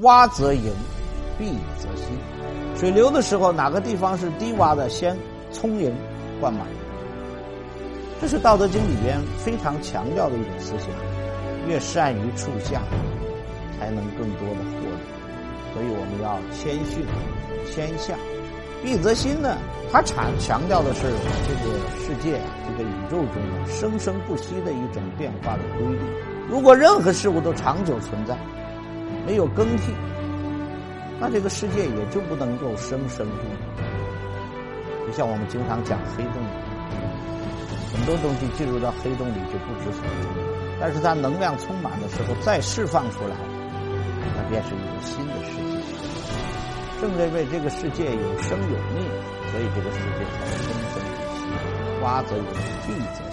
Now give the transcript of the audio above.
洼则盈，敝则新。水流的时候，哪个地方是低洼的，先充盈灌满。这是《道德经》里边非常强调的一种思想。越善于处下，才能更多的获得。所以我们要谦逊、谦下。敝则新呢，它强强调的是这个世界，这个宇宙中生生不息的一种变化的规律。如果任何事物都长久存在，没有更替，那这个世界也就不能够生生不息。就像我们经常讲黑洞，很多东西进入到黑洞里就不知所踪。但是它能量充满的时候再释放出来，那便是一个新的世界。正因为这个世界有生有灭，所以这个世界才生生不息。花则有，敝则。